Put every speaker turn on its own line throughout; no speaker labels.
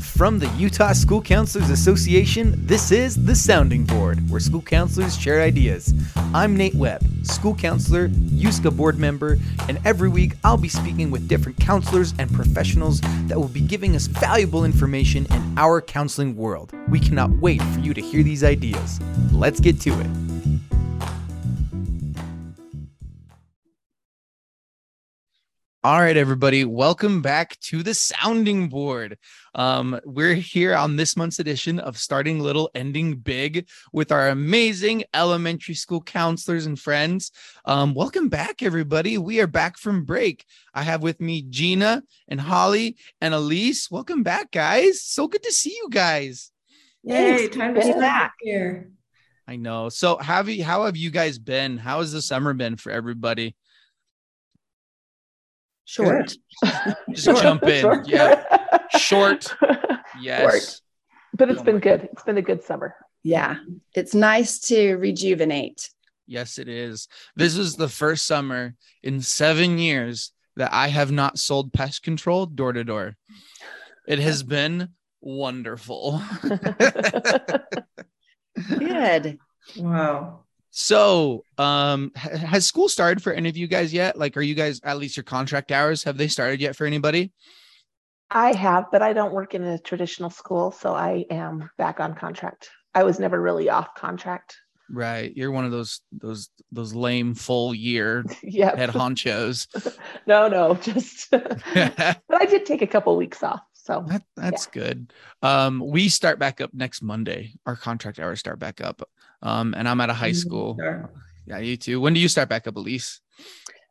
From the Utah School Counselors Association, this is The Sounding Board, where school counselors share ideas. I'm Nate Webb, school counselor, USCA board member, and every week I'll be speaking with different counselors and professionals that will be giving us valuable information in our counseling world. We cannot wait for you to hear these ideas. Let's get to it. All right, everybody, welcome back to the sounding board. Um, we're here on this month's edition of Starting Little, Ending Big with our amazing elementary school counselors and friends. Um, welcome back, everybody. We are back from break. I have with me Jeana and Holly and Elise. Welcome back, guys. So good to see you guys.
Yay, time to be back here.
I know. So, have you, how have you guys been? How has the summer been for everybody?
Short.
Just Short. jump in. Short. Yeah. Short. Yes. Short.
But it's oh been good. It's been a good summer.
Yeah. It's nice to rejuvenate.
Yes, it is. This is the first summer in seven years that I have not sold pest control door to door. It has been wonderful.
good.
Wow.
So, um, has school started for any of you guys yet? Like, are you guys at least your contract hours? Have they started yet for anybody?
I have, but I don't work in a traditional school, so I am back on contract. I was never really off contract.
Right, you're one of those those those lame full year
yeah
head honchos.
no, no, just. but I did take a couple weeks off. So
that, that's yeah. good. Um, we start back up next Monday. Our contract hours start back up. Um, and I'm at a high mm-hmm. school. Sure. Yeah, you too. When do you start back up, Elise?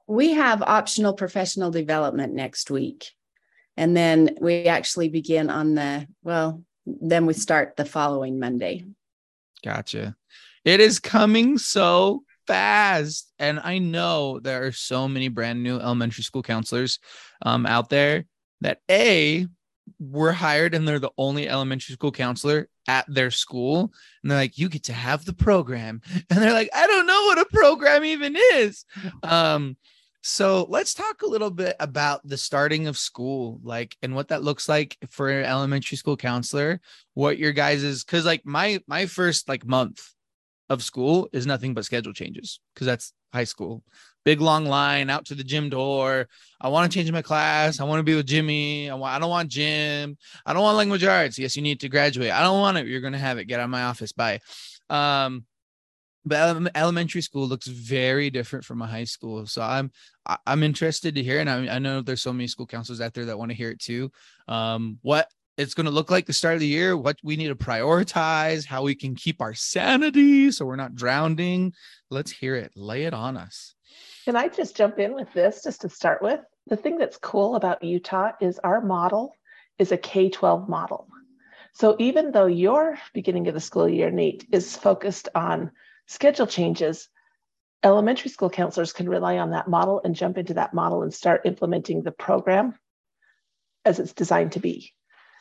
We have optional professional development next week. And then we actually begin on the, well, then we start the following Monday.
Gotcha. It is coming so fast. And I know there are so many brand new elementary school counselors um, out there that A, were hired and they're the only elementary school counselor at their school. And they're like you get to have the program. And they're like i don't know what a program even is. Um so let's talk a little bit about the starting of school like and what that looks like for an elementary school counselor what your guys is because like my my first like month of school is nothing but schedule changes because that's high school big long line out to the gym door. I want to change my class. I want to be with Jimmy. I, want, I don't want gym. I don't want language arts. Yes, you need to graduate. I don't want it. You're going to have it. Get out of my office. Bye. Um, but elementary school looks very different from a high school. So I'm I'm interested to hear, and I, I know there's so many school counselors out there that want to hear it too. Um, what it's going to look like the start of the year, what we need to prioritize, how we can keep our sanity so we're not drowning. Let's hear it. Lay it on us.
Can I just jump in with this just to start with? The thing that's cool about Utah is our model is a K 12 model. So even though your beginning of the school year, Nate, is focused on schedule changes, elementary school counselors can rely on that model and jump into that model and start implementing the program as it's designed to be.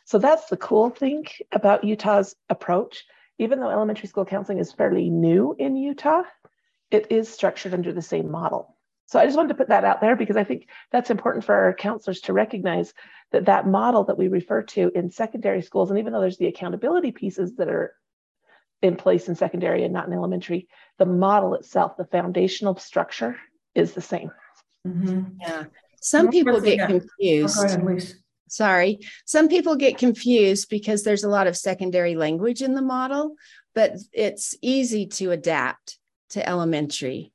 So that's the cool thing about Utah's approach. Even though elementary school counseling is fairly new in Utah, it is structured under the same model. So I just wanted to put that out there because I think that's important for our counselors to recognize that that model that we refer to in secondary schools, and even though there's the accountability pieces that are in place in secondary and not in elementary, the model itself, the foundational structure is the same.
Mm-hmm. Yeah. Some people get confused. Oh, ahead, Sorry. Some people get confused because there's a lot of secondary language in the model, but it's easy to adapt to elementary.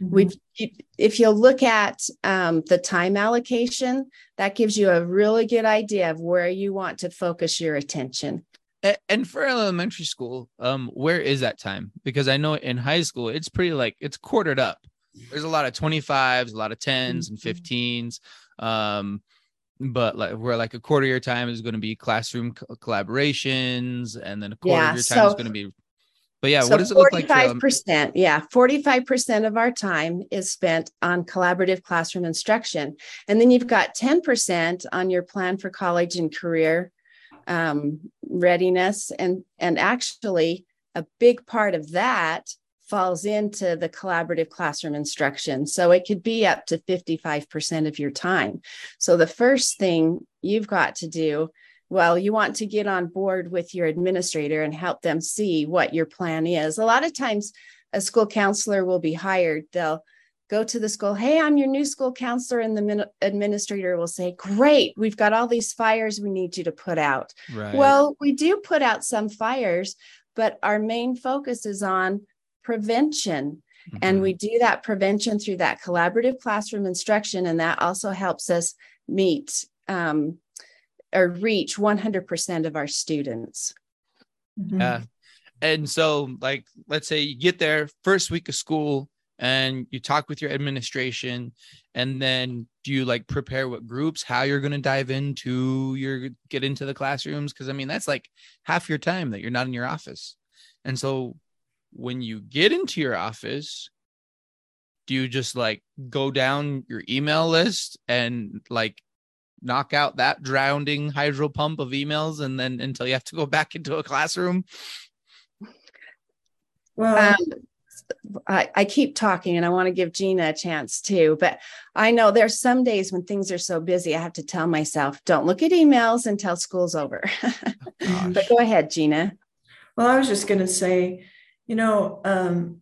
Mm-hmm. We, if you'll look at um, the time allocation, that gives you a really good idea of where you want to focus your attention.
And for elementary school, um, where is that time? Because I know in high school, it's pretty like it's quartered up. There's a lot of 25s, a lot of 10s and 15s. Mm-hmm. Um, but like where like a quarter year time is going to be classroom co- collaborations, and then a quarter yeah, year time so, is going to be but yeah, so what does it look like?
Forty-five percent, yeah, forty-five percent of our time is spent on collaborative classroom instruction, and then you've got ten percent on your plan for college and career um, readiness, and and actually a big part of that falls into the collaborative classroom instruction. So it could be up to 55% of your time. So the first thing you've got to do Well, you want to get on board with your administrator and help them see what your plan is. A lot of times, a school counselor will be hired. They'll go to the school, hey, I'm your new school counselor. And the administrator will say, great, we've got all these fires we need you to put out. Right. Well, we do put out some fires, but our main focus is on prevention. Mm-hmm. And we do that prevention through that collaborative classroom instruction. And that also helps us meet um, or reach 100% of our students.
Mm-hmm. Yeah. And so, like, let's say you get there first week of school, and you talk with your administration and then do you like prepare what groups how you're going to dive into your get into the classrooms because i mean that's like half your time that you're not in your office and so when you get into your office do you just like go down your email list and like knock out that drowning hydro pump of emails and then until you have to go back into a classroom
well um, I, I keep talking and I want to give Jeana a chance too. But I know there's some days when things are so busy, I have to tell myself, don't look at emails until school's over. Oh, but go ahead, Jeana.
Well, I was just going to say, you know, um,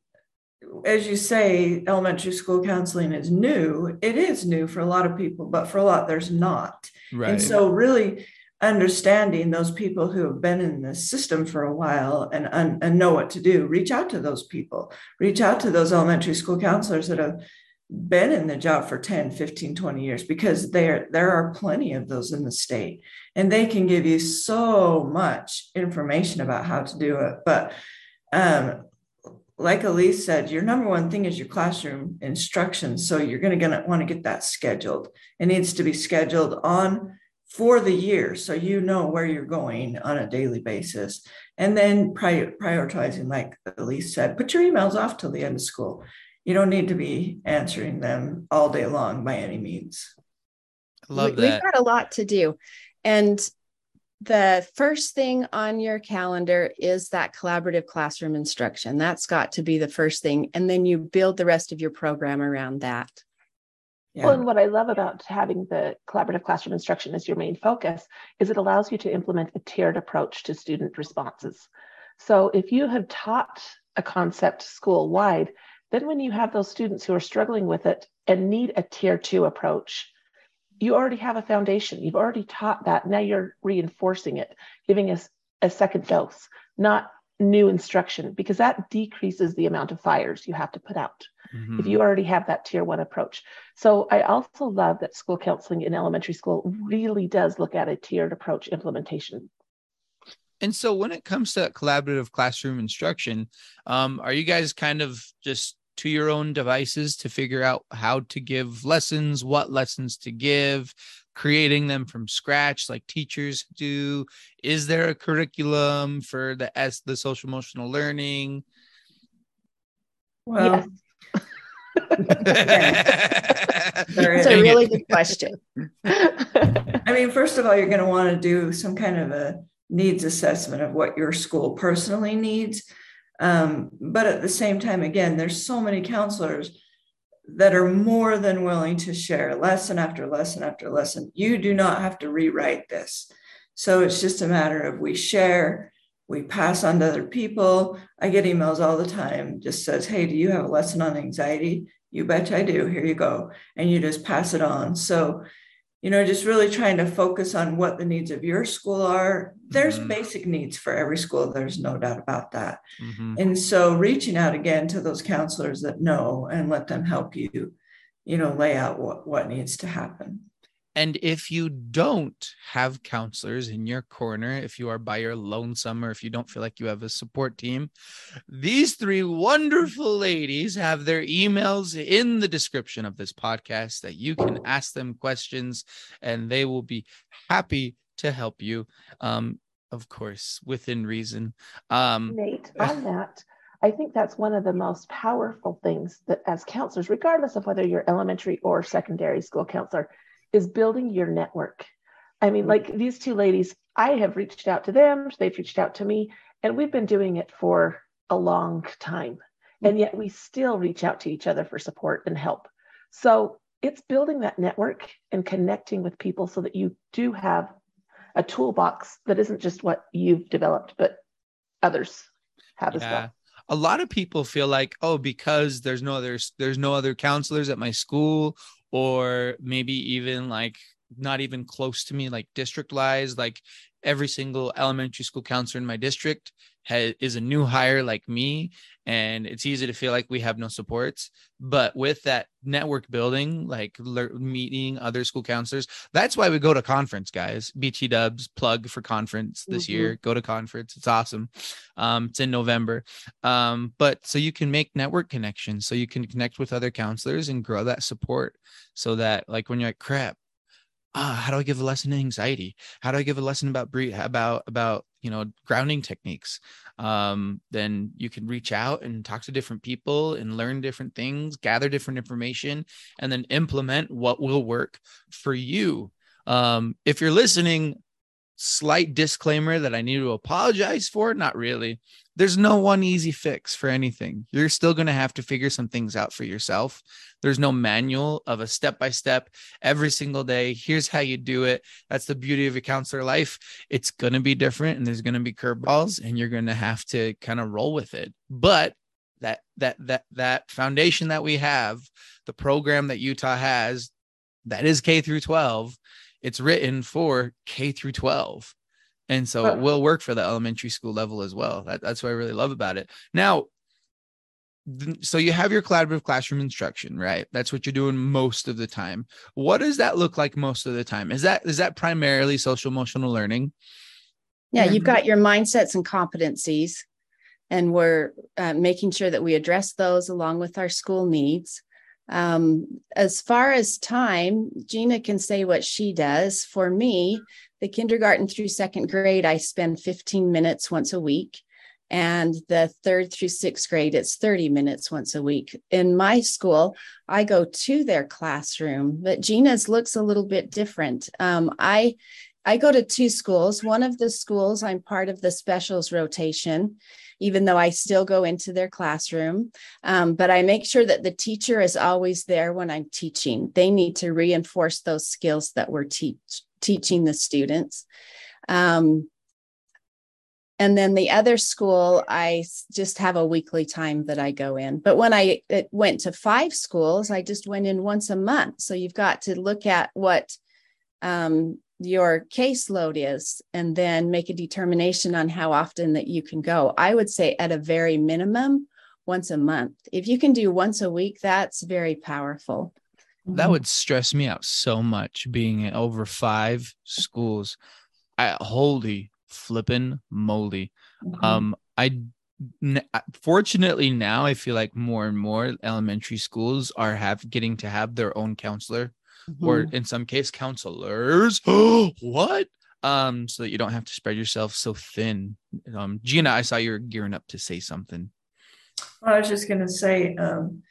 as you say, elementary school counseling is new. It is new for a lot of people, but for a lot, there's not. Right. And so, really, understanding those people who have been in this system for a while and, and, and know what to do reach out to those people reach out to those elementary school counselors that have been in the job for 10 15 20 years because there there are plenty of those in the state and they can give you so much information about how to do it but um, like elise said your number one thing is your classroom instruction so you're going to want to get that scheduled. It needs to be scheduled on for the year so you know where you're going on a daily basis. And then pri- prioritizing like elise said put your emails off till the end of school. You don't need to be answering them all day long by any means.
I love
that we've got a lot to do. And the first thing on your calendar is that collaborative classroom instruction that's got to be the first thing and then you build the rest of your program around that
yeah. Well, and what I love about having the collaborative classroom instruction as your main focus is it allows you to implement a tiered approach to student responses. So if you have taught a concept school wide, then when you have those students who are struggling with it and need a tier two approach, you already have a foundation. You've already taught that. Now you're reinforcing it, giving us a second dose, not new instruction, because that decreases the amount of fires you have to put out mm-hmm. if you already have that tier one approach. So I also love that school counseling in elementary school really does look at a tiered approach implementation.
And so when it comes to collaborative classroom instruction, um, are you guys kind of just to your own devices to figure out how to give lessons, what lessons to give, creating them from scratch like teachers do? Is there a curriculum for the S the social emotional learning?
Well, yes. That's a really good question.
I mean, first of all, you're going to want to do some kind of a needs assessment of what your school personally needs. Um, but at the same time, again, there's so many counselors that are more than willing to share lesson after lesson after lesson. You do not have to rewrite this. So it's just a matter of we share, we pass on to other people. I get emails all the time, just says, Hey, do you have a lesson on anxiety? You bet I do. Here you go. And you just pass it on. So, you know, just really trying to focus on what the needs of your school are. There's mm-hmm. basic needs for every school. There's no doubt about that. Mm-hmm. And so reaching out again to those counselors that know and let them help you, you know, lay out what, what needs to happen.
And if you don't have counselors in your corner, if you are by your lonesome or if you don't feel like you have a support team, these three wonderful ladies have their emails in the description of this podcast that you can ask them questions and they will be happy to help you. Um, of course, within reason. Um,
Nate, on that, I think that's one of the most powerful things that as counselors, regardless of whether you're elementary or secondary school counselor, is building your network. I mean, mm-hmm. like these two ladies, I have reached out to them, they've reached out to me, and we've been doing it for a long time. Mm-hmm. And yet we still reach out to each other for support and help. So it's building that network and connecting with people so that you do have a toolbox that isn't just what you've developed, but others have yeah. as well.
A lot of people feel like, oh, because there's no other there's no other counselors at my school, or maybe even like not even close to me, like district wise, like every single elementary school counselor in my district has, is a new hire like me and it's easy to feel like we have no supports. But with that network building like le- meeting other school counselors that's why we go to conference guys. Bt dubs plug for conference this mm-hmm. year. Go to conference. It's awesome. Um, it's in november. Um, but so you can make network connections so you can connect with other counselors and grow that support so that like when you're like crap ah, how do I give a lesson in anxiety? How do I give a lesson about about about you know grounding techniques? Um, then you can reach out and talk to different people and learn different things, gather different information, and then implement what will work for you. Um, if you're listening, slight disclaimer that I need to apologize for, not really there's no one easy fix for anything. You're still going to have to figure some things out for yourself. There's no manual of a step by step every single day. Here's how you do it. That's the beauty of a counselor life. It's going to be different and there's going to be curveballs and you're going to have to kind of roll with it. But that that that that foundation that we have, the program that Utah has that is K through 12, it's written for K through 12 and so it will work for the elementary school level as well. That, that's what i really love about it. Now so you have your collaborative classroom instruction right? That's what you're doing most of the time. What does that look like most of the time? Is that is that primarily social emotional learning?
Yeah you've got your mindsets and competencies and we're uh, making sure that we address those along with our school needs um, as far as time, Jeana can say what she does. For me, the kindergarten through second grade, I spend 15 minutes once a week. And the third through sixth grade, it's 30 minutes once a week. In my school, I go to their classroom, but Jeana's looks a little bit different. Um, I I go to two schools. One of the schools, I'm part of the specials rotation, even though I still go into their classroom. Um, but I make sure that the teacher is always there when I'm teaching. They need to reinforce those skills that we're teach, teaching the students. Um, and then the other school, I just have a weekly time that I go in. But when I went to five schools, I just went in once a month. So you've got to look at what um, your caseload is and then make a determination on how often that you can go. I would say at a very minimum, once a month. If you can do once a week, that's very powerful.
That mm-hmm. would stress me out so much being in over five schools. I holy flippin' moly. Mm-hmm. Um, I fortunately now I feel like more and more elementary schools are have getting to have their own counselor mm-hmm. or in some case counselors. what? Um, so that you don't have to spread yourself so thin. Um, Jeana, I saw you were gearing up to say something.
well, I was just gonna say, um,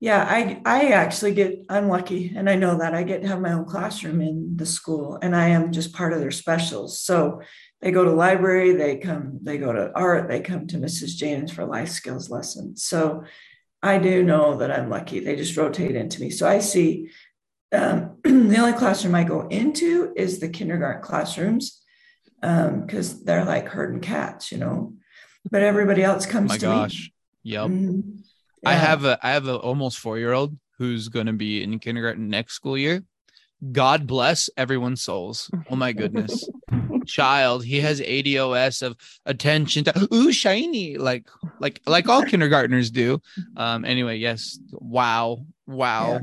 yeah, I I actually get I'm lucky and I know that I get to have my own classroom in the school and I am just part of their specials. So they go to library, they come, they go to art, they come to Mrs. James for life skills lessons. So I do know that I'm lucky. They just rotate into me. So I see um, the only classroom I go into is the kindergarten classrooms because um, they're like herding cats, you know. But everybody else comes.
my gosh! Me. Yep. Mm-hmm. I have a I have a almost four year old who's going to be in kindergarten next school year. God bless everyone's souls. Oh my goodness. Child, he has ADOS of attention to ooh shiny, like like like all kindergartners do. Um anyway, yes. Wow. Wow.
Yeah.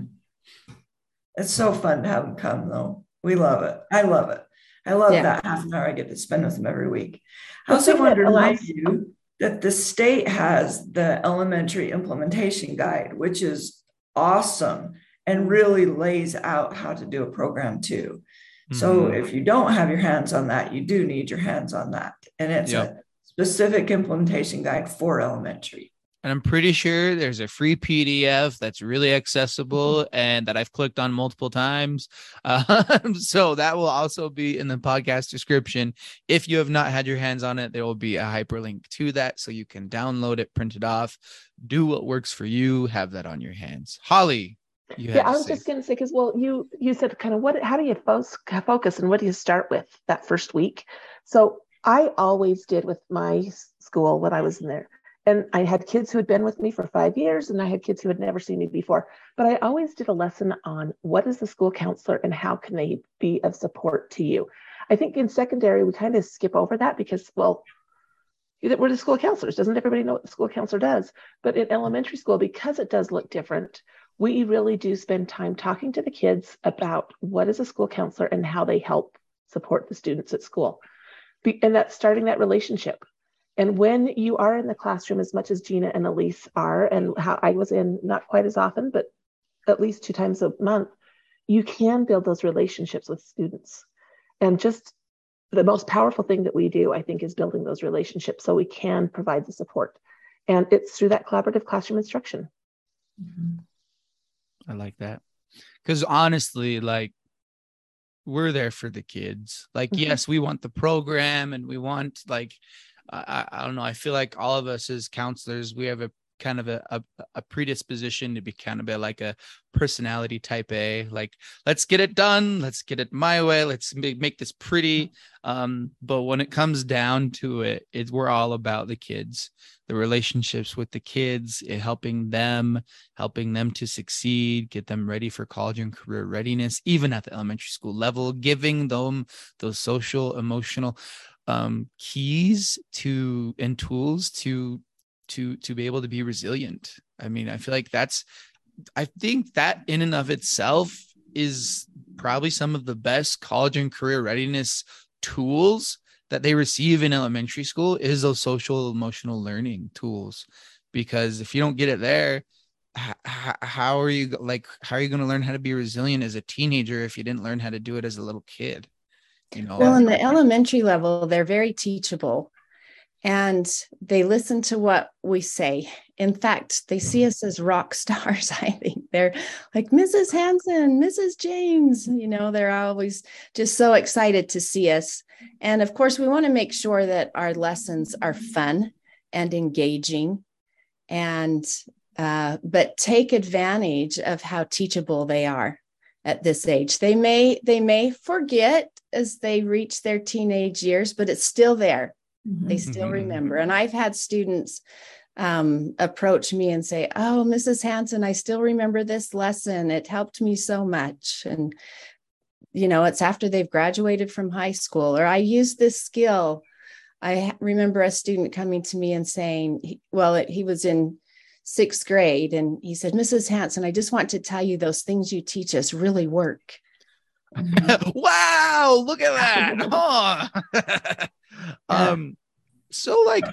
It's so fun to have them come though. We love it. I love it. I love yeah. that half an hour I get to spend with them every week. I also want to remind you that the state has the elementary implementation guide, which is awesome and really lays out how to do a program too. Mm-hmm. So if you don't have your hands on that, you do need your hands on that. And it's yep. a specific implementation guide for elementary.
And I'm pretty sure there's a free PDF that's really accessible mm-hmm. and that I've clicked on multiple times. Um, so that will also be in the podcast description. If you have not had your hands on it, there will be a hyperlink to that so you can download it, print it off, do what works for you, have that on your hands. Holly,
yeah, I was say. just going to say because well, you you said kind of what how do you focus and what do you start with that first week? So I always did with my school when I was in there. And I had kids who had been with me for five years, and I had kids who had never seen me before. But I always did a lesson on what is the school counselor and how can they be of support to you. I think in secondary, we kind of skip over that because, well, we're the school counselors. Doesn't everybody know what the school counselor does? But in elementary school, because it does look different, we really do spend time talking to the kids about what is a school counselor and how they help support the students at school. And that's starting that relationship. And when you are in the classroom as much as Jeana and Elise are, and how I was in not quite as often, but at least two times a month, you can build those relationships with students. And just the most powerful thing that we do, I think, is building those relationships so we can provide the support. And it's through that collaborative classroom instruction.
Mm-hmm. I like that. Because honestly, like we're there for the kids. Like, mm-hmm. yes, we want the program and we want like I, I don't know. I feel like all of us as counselors, we have a kind of a, a, a, predisposition to be kind of a, like a personality type A, like let's get it done, let's get it my way, let's make, make this pretty. Um, but when it comes down to it, it's we're all about the kids, the relationships with the kids, helping them, helping them to succeed, get them ready for college and career readiness, even at the elementary school level, giving them those social, emotional um, keys to and tools to to to be able to be resilient. I mean, I feel like that's I think that in and of itself is probably some of the best college and career readiness tools that they receive in elementary school is those social emotional learning tools because if you don't get it there how, are you like how are you going to learn how to be resilient as a teenager if you didn't learn how to do it as a little kid
you know well in the elementary level they're very teachable and they listen to what we say. In fact they see us as rock stars i think. They're like mrs hanson mrs james you know they're always just so excited to see us. And of course we want to make sure that our lessons are fun and engaging and uh, but take advantage of how teachable they are at this age. They may they may forget as they reach their teenage years, but it's still there. Mm-hmm. They still mm-hmm. remember. And I've had students um, approach me and say, Oh, Mrs. Hanson, I still remember this lesson. It helped me so much. And, you know, it's after they've graduated from high school, or I used this skill. I remember a student coming to me and saying, Well, it, he was in sixth grade, and he said, Mrs. Hanson, I just want to tell you those things you teach us really work.
wow, look at that. Huh? um, so like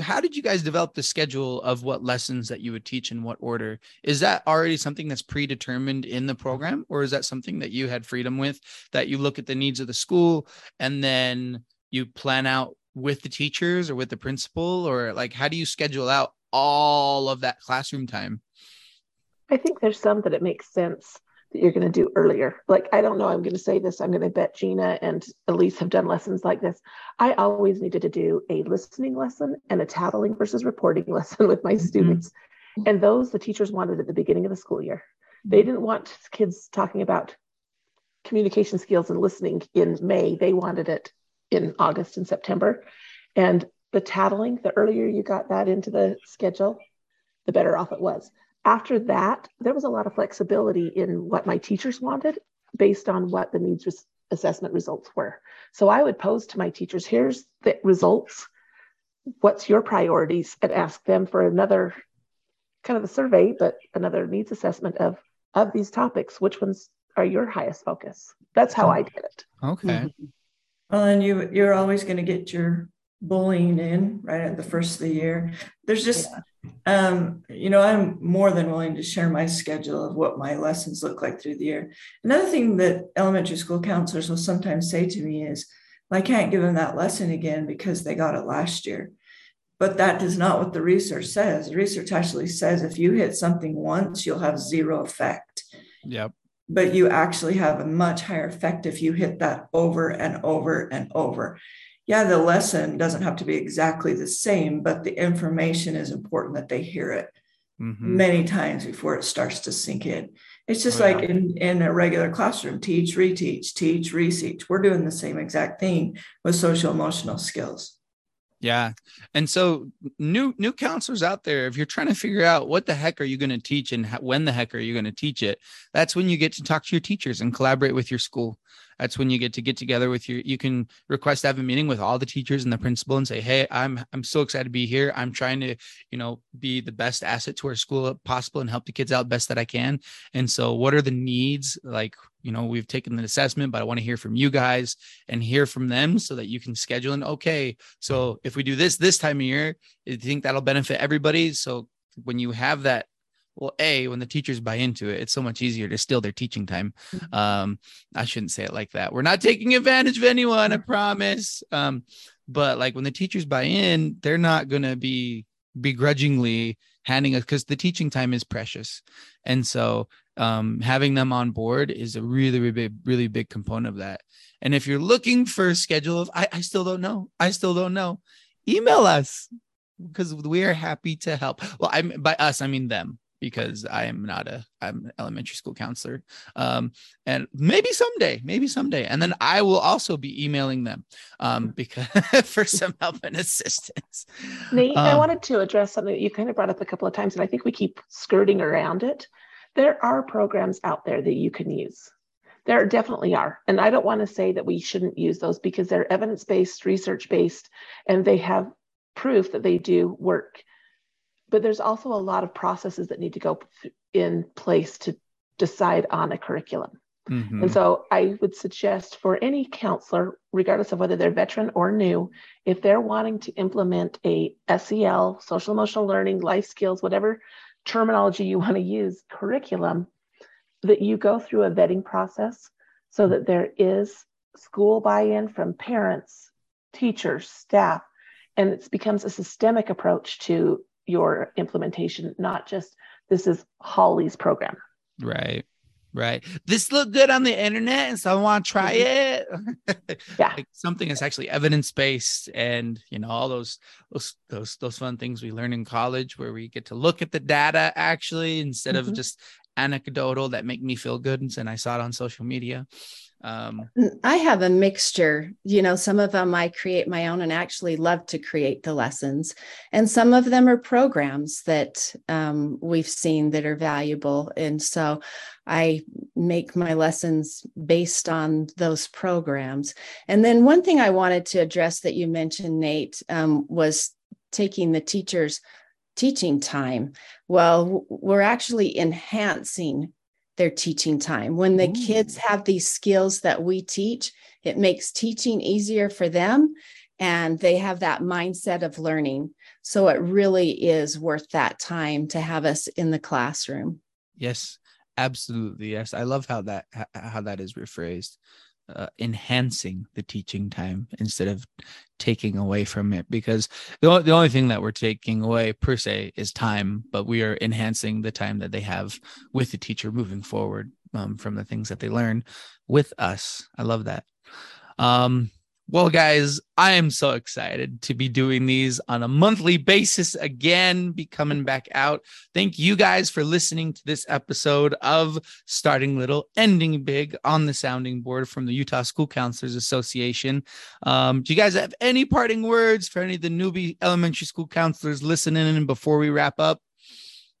how did you guys develop the schedule of what lessons that you would teach in what order? Is that already something that's predetermined in the program, or is that something that you had freedom with that you look at the needs of the school and then you plan out with the teachers or with the principal, or like how do you schedule out all of that classroom time?
I think there's some that it makes sense that you're going to do earlier. Like, I don't know, I'm going to say this. I'm going to bet Jeana and Elise have done lessons like this. I always needed to do a listening lesson and a tattling versus reporting lesson with my mm-hmm. students. And those the teachers wanted at the beginning of the school year. They mm-hmm. didn't want kids talking about communication skills and listening in May. They wanted it in August and September. And the tattling, the earlier you got that into the schedule, the better off it was after that, there was a lot of flexibility in what my teachers wanted based on what the needs res- assessment results were. So I would pose to my teachers, here's the results. What's your priorities? And ask them for another kind of a survey, but another needs assessment of of these topics. Which ones are your highest focus? That's how I did it.
Okay. Mm-hmm.
Well, and you you're always going to get your bullying in right at the first of the year. There's just yeah um, you know, I'm more than willing to share my schedule of what my lessons look like through the year. Another thing that elementary school counselors will sometimes say to me is, I can't give them that lesson again because they got it last year. But that is not what the research says. The research actually says if you hit something once, you'll have zero effect.
Yep.
But you actually have a much higher effect if you hit that over and over and over yeah, the lesson doesn't have to be exactly the same, but the information is important that they hear it mm-hmm. many times before it starts to sink in. It's just oh, like yeah. in, in a regular classroom teach, reteach, teach, reteach. We're doing the same exact thing with social emotional skills.
Yeah. And so new new counselors out there, if you're trying to figure out what the heck are you going to teach and how, when the heck are you going to teach it, that's when you get to talk to your teachers and collaborate with your school. That's when you get to get together with your you can request to have a meeting with all the teachers and the principal and say, "Hey, I'm I'm so excited to be here. I'm trying to, you know, be the best asset to our school possible and help the kids out best that I can." And so what are the needs? Like you know we've taken the assessment but i want to hear from you guys and hear from them so that you can schedule and okay. So if we do this this time of year you think that'll benefit everybody. So when you have that well a when the teachers buy into it it's so much easier to steal their teaching time. Mm-hmm. um i shouldn't say it like that. We're not taking advantage of anyone i promise. Um but like when the teachers buy in they're not going to be begrudgingly handing us because the teaching time is precious and so um, having them on board is a really, really big, really big component of that. And if you're looking for a schedule of, I, I still don't know, I still don't know, email us because we are happy to help. Well, I'm by us, I mean them because I am not a I'm an elementary school counselor. Um, and maybe someday, maybe someday. And then I will also be emailing them um, because for some help and assistance.
Nate, um, I wanted to address something that you kind of brought up a couple of times, and I think we keep skirting around it. There are programs out there that you can use. There definitely are. And I don't want to say that we shouldn't use those because they're evidence based, research based, and they have proof that they do work. But there's also a lot of processes that need to go in place to decide on a curriculum. Mm-hmm. And so I would suggest for any counselor, regardless of whether they're veteran or new, if they're wanting to implement a SEL, social emotional learning, life skills, whatever terminology you want to use, curriculum, that you go through a vetting process so that there is school buy in from parents, teachers, staff, and it becomes a systemic approach to your implementation, not just this is Holly's program.
Right right this looked good on the internet and so i want to try mm-hmm. it yeah like something that's actually evidence-based and you know all those those those those fun things we learn in college where we get to look at the data actually instead mm-hmm. of just anecdotal that make me feel good and i saw it on social media
um, I have a mixture. You know, some of them I create my own and actually love to create the lessons. And some of them are programs that um, we've seen that are valuable. And so I make my lessons based on those programs. And then one thing I wanted to address that you mentioned, Nate, um, was taking the teachers' teaching time. Well, we're actually enhancing their teaching time. When the kids mm. have these skills that we teach, it makes teaching easier for them and they have that mindset of learning. So it really is worth that time to have us in the classroom.
Yes, absolutely. Yes. I love how that how that is rephrased uh, enhancing the teaching time instead of taking away from it. Because the, the only thing that we're taking away per se is time but we are enhancing the time that they have with the teacher moving forward um, from the things that they learn with us. I love that. Um, well, guys, I am so excited to be doing these on a monthly basis again, be coming back out. Thank you guys for listening to this episode of Starting Little, Ending Big on the sounding board from the Utah School Counselors Association. Um, do you guys have any parting words for any of the newbie elementary school counselors listening in before we wrap up?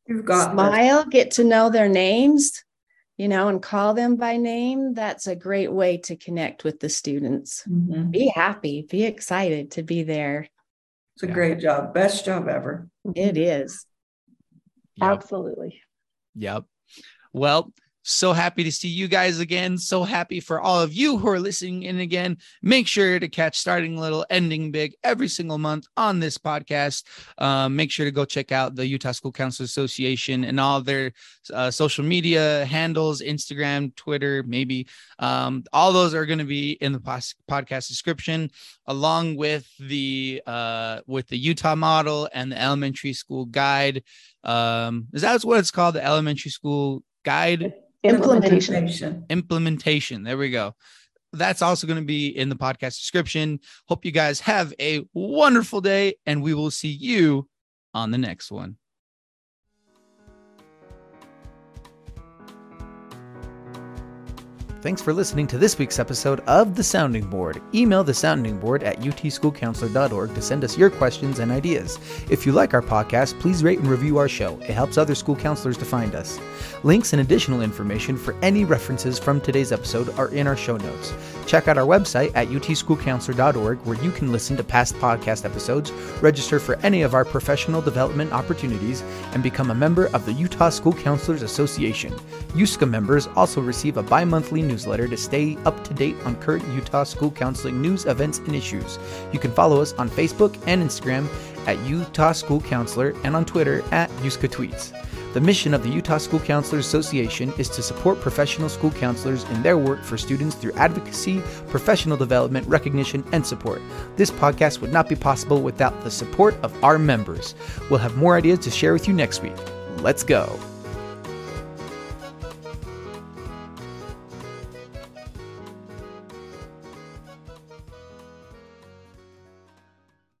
You've got smile, get to know their names you know, and call them by name, that's a great way to connect with the students. Mm-hmm. Be happy, be excited to be there.
It's a yeah. great job. Best job ever.
It is.
Yep. Absolutely.
Yep. Well, so happy to see you guys again. So happy for all of you who are listening in again. Make sure to catch Starting Little, Ending Big every single month on this podcast. Um, make sure to go check out the Utah School Council Association and all their uh, social media handles Instagram, Twitter, maybe. Um, all those are going to be in the podcast description, along with the uh, with the Utah model and the elementary school guide. Um, is that what it's called? The elementary school guide
implementation.
Implementation. There we go. That's also going to be in the podcast description. Hope you guys have a wonderful day, and we will see you on the next one. Thanks for listening to this week's episode of The Sounding Board. Email the sounding board at utschoolcounselor.org to send us your questions and ideas. If you like our podcast, please rate and review our show. It helps other school counselors to find us. Links and additional information for any references from today's episode are in our show notes. Check out our website at utschoolcounselor.org where you can listen to past podcast episodes, register for any of our professional development opportunities, and become a member of the Utah School Counselors Association. USCA members also receive a bi monthly newsletter to stay up to date on current Utah school counseling news, events, and issues. You can follow us on Facebook and Instagram at Utah School Counselor and on Twitter at USCA Tweets. The mission of the Utah School Counselors Association is to support professional school counselors in their work for students through advocacy, professional development, recognition, and support. This podcast would not be possible without the support of our members. We'll have more ideas to share with you next week. Let's go.